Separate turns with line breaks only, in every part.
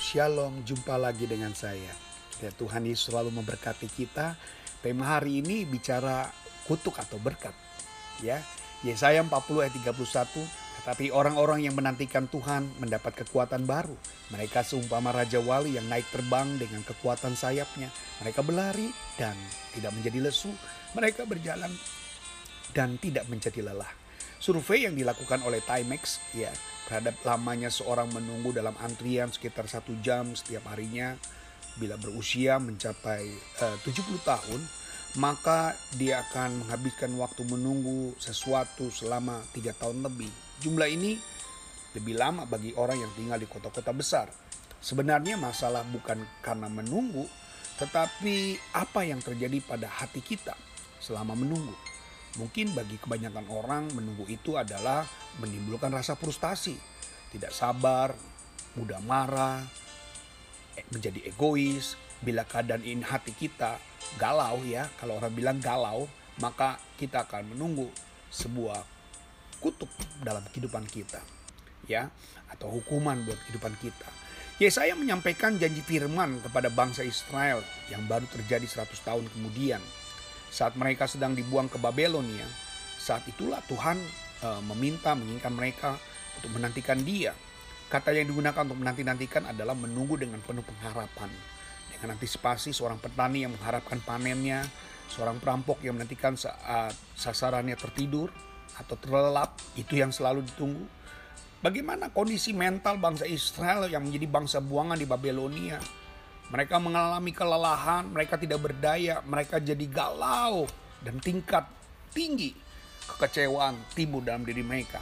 shalom, jumpa lagi dengan saya. Ya, Tuhan Yesus selalu memberkati kita. Tema hari ini bicara kutuk atau berkat. Ya, Yesaya 40 ayat 31. Tetapi orang-orang yang menantikan Tuhan mendapat kekuatan baru. Mereka seumpama Raja Wali yang naik terbang dengan kekuatan sayapnya. Mereka berlari dan tidak menjadi lesu. Mereka berjalan dan tidak menjadi lelah. Survei yang dilakukan oleh Timex ya terhadap lamanya seorang menunggu dalam antrian sekitar satu jam setiap harinya bila berusia mencapai eh, uh, 70 tahun maka dia akan menghabiskan waktu menunggu sesuatu selama tiga tahun lebih. Jumlah ini lebih lama bagi orang yang tinggal di kota-kota besar. Sebenarnya masalah bukan karena menunggu, tetapi apa yang terjadi pada hati kita selama menunggu. Mungkin bagi kebanyakan orang menunggu itu adalah menimbulkan rasa frustasi, tidak sabar, mudah marah, eh, menjadi egois. Bila keadaan ini hati kita galau ya, kalau orang bilang galau, maka kita akan menunggu sebuah kutuk dalam kehidupan kita. Ya, atau hukuman buat kehidupan kita. Yesaya menyampaikan janji firman kepada bangsa Israel yang baru terjadi 100 tahun kemudian saat mereka sedang dibuang ke Babelonia, saat itulah Tuhan e, meminta menginginkan mereka untuk menantikan Dia. Kata yang digunakan untuk menanti-nantikan adalah menunggu dengan penuh pengharapan. Dengan antisipasi seorang petani yang mengharapkan panennya, seorang perampok yang menantikan saat sasarannya tertidur atau terlelap, itu yang selalu ditunggu. Bagaimana kondisi mental bangsa Israel yang menjadi bangsa buangan di Babelonia? Mereka mengalami kelelahan, mereka tidak berdaya, mereka jadi galau dan tingkat tinggi kekecewaan timbul dalam diri mereka.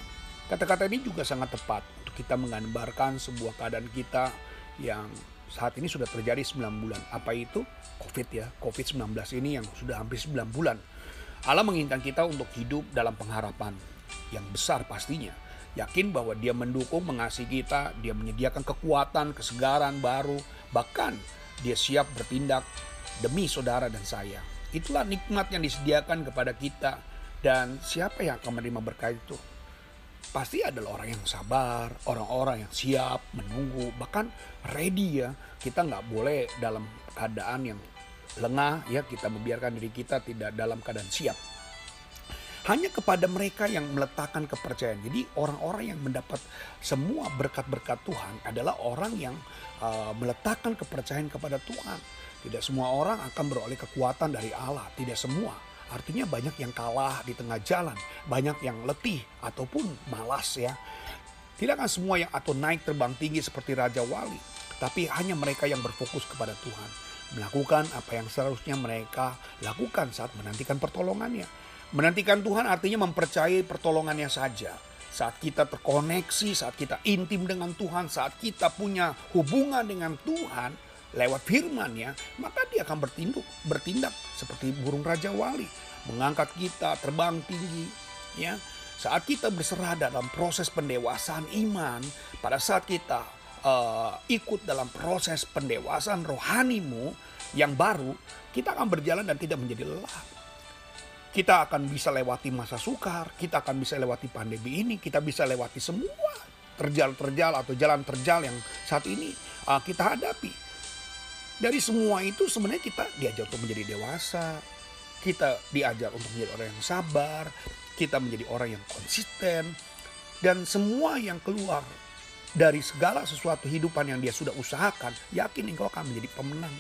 Kata-kata ini juga sangat tepat untuk kita menggambarkan sebuah keadaan kita yang saat ini sudah terjadi 9 bulan. Apa itu? Covid ya, Covid-19 ini yang sudah hampir 9 bulan. Allah menginginkan kita untuk hidup dalam pengharapan yang besar pastinya. Yakin bahwa dia mendukung, mengasihi kita, dia menyediakan kekuatan, kesegaran baru, bahkan dia siap bertindak demi saudara dan saya. Itulah nikmat yang disediakan kepada kita. Dan siapa yang akan menerima berkat itu? Pasti adalah orang yang sabar, orang-orang yang siap, menunggu, bahkan ready ya. Kita nggak boleh dalam keadaan yang lengah ya, kita membiarkan diri kita tidak dalam keadaan siap. Hanya kepada mereka yang meletakkan kepercayaan. Jadi orang-orang yang mendapat semua berkat-berkat Tuhan adalah orang yang uh, meletakkan kepercayaan kepada Tuhan. Tidak semua orang akan beroleh kekuatan dari Allah, tidak semua. Artinya banyak yang kalah di tengah jalan, banyak yang letih ataupun malas ya. Tidak akan semua yang atau naik terbang tinggi seperti Raja Wali, tapi hanya mereka yang berfokus kepada Tuhan. Melakukan apa yang seharusnya mereka lakukan saat menantikan pertolongannya Menantikan Tuhan artinya mempercayai pertolongannya saja. Saat kita terkoneksi, saat kita intim dengan Tuhan, saat kita punya hubungan dengan Tuhan lewat firman-Nya, maka dia akan bertindak, bertindak seperti burung raja wali, mengangkat kita terbang tinggi, ya. Saat kita berserah dalam proses pendewasaan iman, pada saat kita uh, ikut dalam proses pendewasaan rohanimu yang baru, kita akan berjalan dan tidak menjadi lelah. Kita akan bisa lewati masa sukar, kita akan bisa lewati pandemi ini, kita bisa lewati semua terjal-terjal atau jalan terjal yang saat ini uh, kita hadapi. Dari semua itu sebenarnya kita diajar untuk menjadi dewasa, kita diajar untuk menjadi orang yang sabar, kita menjadi orang yang konsisten, dan semua yang keluar dari segala sesuatu hidupan yang dia sudah usahakan, yakin engkau akan menjadi pemenang.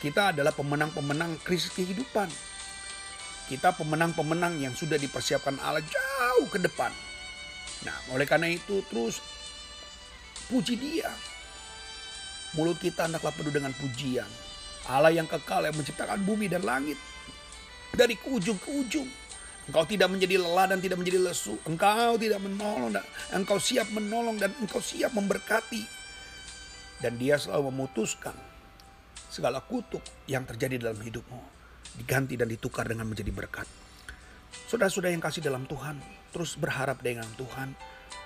Kita adalah pemenang-pemenang krisis kehidupan. Kita pemenang-pemenang yang sudah dipersiapkan Allah jauh ke depan. Nah, oleh karena itu terus puji dia. Mulut kita hendaklah penuh dengan pujian. Allah yang kekal yang menciptakan bumi dan langit. Dari ke ujung ke ujung. Engkau tidak menjadi lelah dan tidak menjadi lesu. Engkau tidak menolong dan engkau siap menolong dan engkau siap memberkati. Dan dia selalu memutuskan segala kutuk yang terjadi dalam hidupmu diganti dan ditukar dengan menjadi berkat. Saudara-saudara yang kasih dalam Tuhan, terus berharap dengan Tuhan,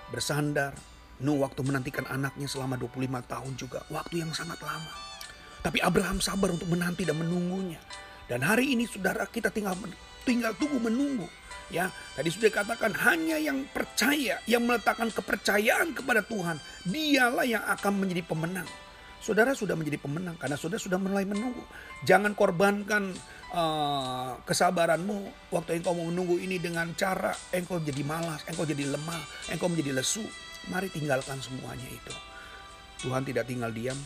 bersandar. Nuh waktu menantikan anaknya selama 25 tahun juga, waktu yang sangat lama. Tapi Abraham sabar untuk menanti dan menunggunya. Dan hari ini saudara kita tinggal tinggal tunggu menunggu. Ya, tadi sudah katakan hanya yang percaya, yang meletakkan kepercayaan kepada Tuhan, dialah yang akan menjadi pemenang. saudara sudah menjadi pemenang karena saudara sudah mulai menunggu. Jangan korbankan uh, kesabaranmu waktu engkau mau menunggu ini dengan cara engkau jadi malas, engkau jadi lemah, engkau menjadi lesu. Mari tinggalkan semuanya itu. Tuhan tidak tinggal diam.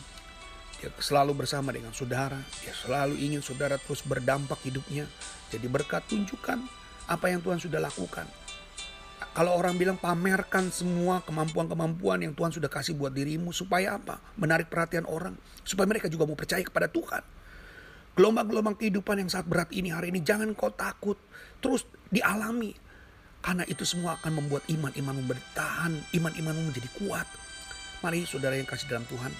Dia selalu bersama dengan saudara. Dia selalu ingin saudara terus berdampak hidupnya. Jadi berkat tunjukkan apa yang Tuhan sudah lakukan. Kalau orang bilang pamerkan semua kemampuan-kemampuan yang Tuhan sudah kasih buat dirimu supaya apa? Menarik perhatian orang supaya mereka juga mau percaya kepada Tuhan. Gelombang-gelombang kehidupan yang sangat berat ini hari ini jangan kau takut, terus dialami. Karena itu semua akan membuat iman-imanmu bertahan, iman-imanmu menjadi kuat. Mari saudara yang kasih dalam Tuhan.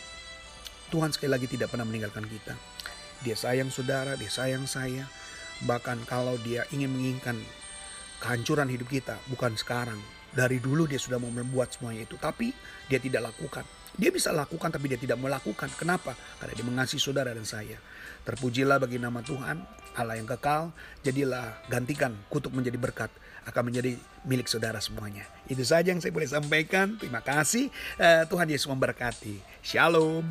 Tuhan sekali lagi tidak pernah meninggalkan kita. Dia sayang saudara, dia sayang saya. Bahkan kalau dia ingin menginginkan kehancuran hidup kita bukan sekarang. Dari dulu dia sudah mau membuat semuanya itu, tapi dia tidak lakukan. Dia bisa lakukan tapi dia tidak mau lakukan. Kenapa? Karena dia mengasihi saudara dan saya. Terpujilah bagi nama Tuhan, Allah yang kekal. Jadilah gantikan kutuk menjadi berkat akan menjadi milik saudara semuanya. Itu saja yang saya boleh sampaikan. Terima kasih. Uh, Tuhan Yesus memberkati. Shalom.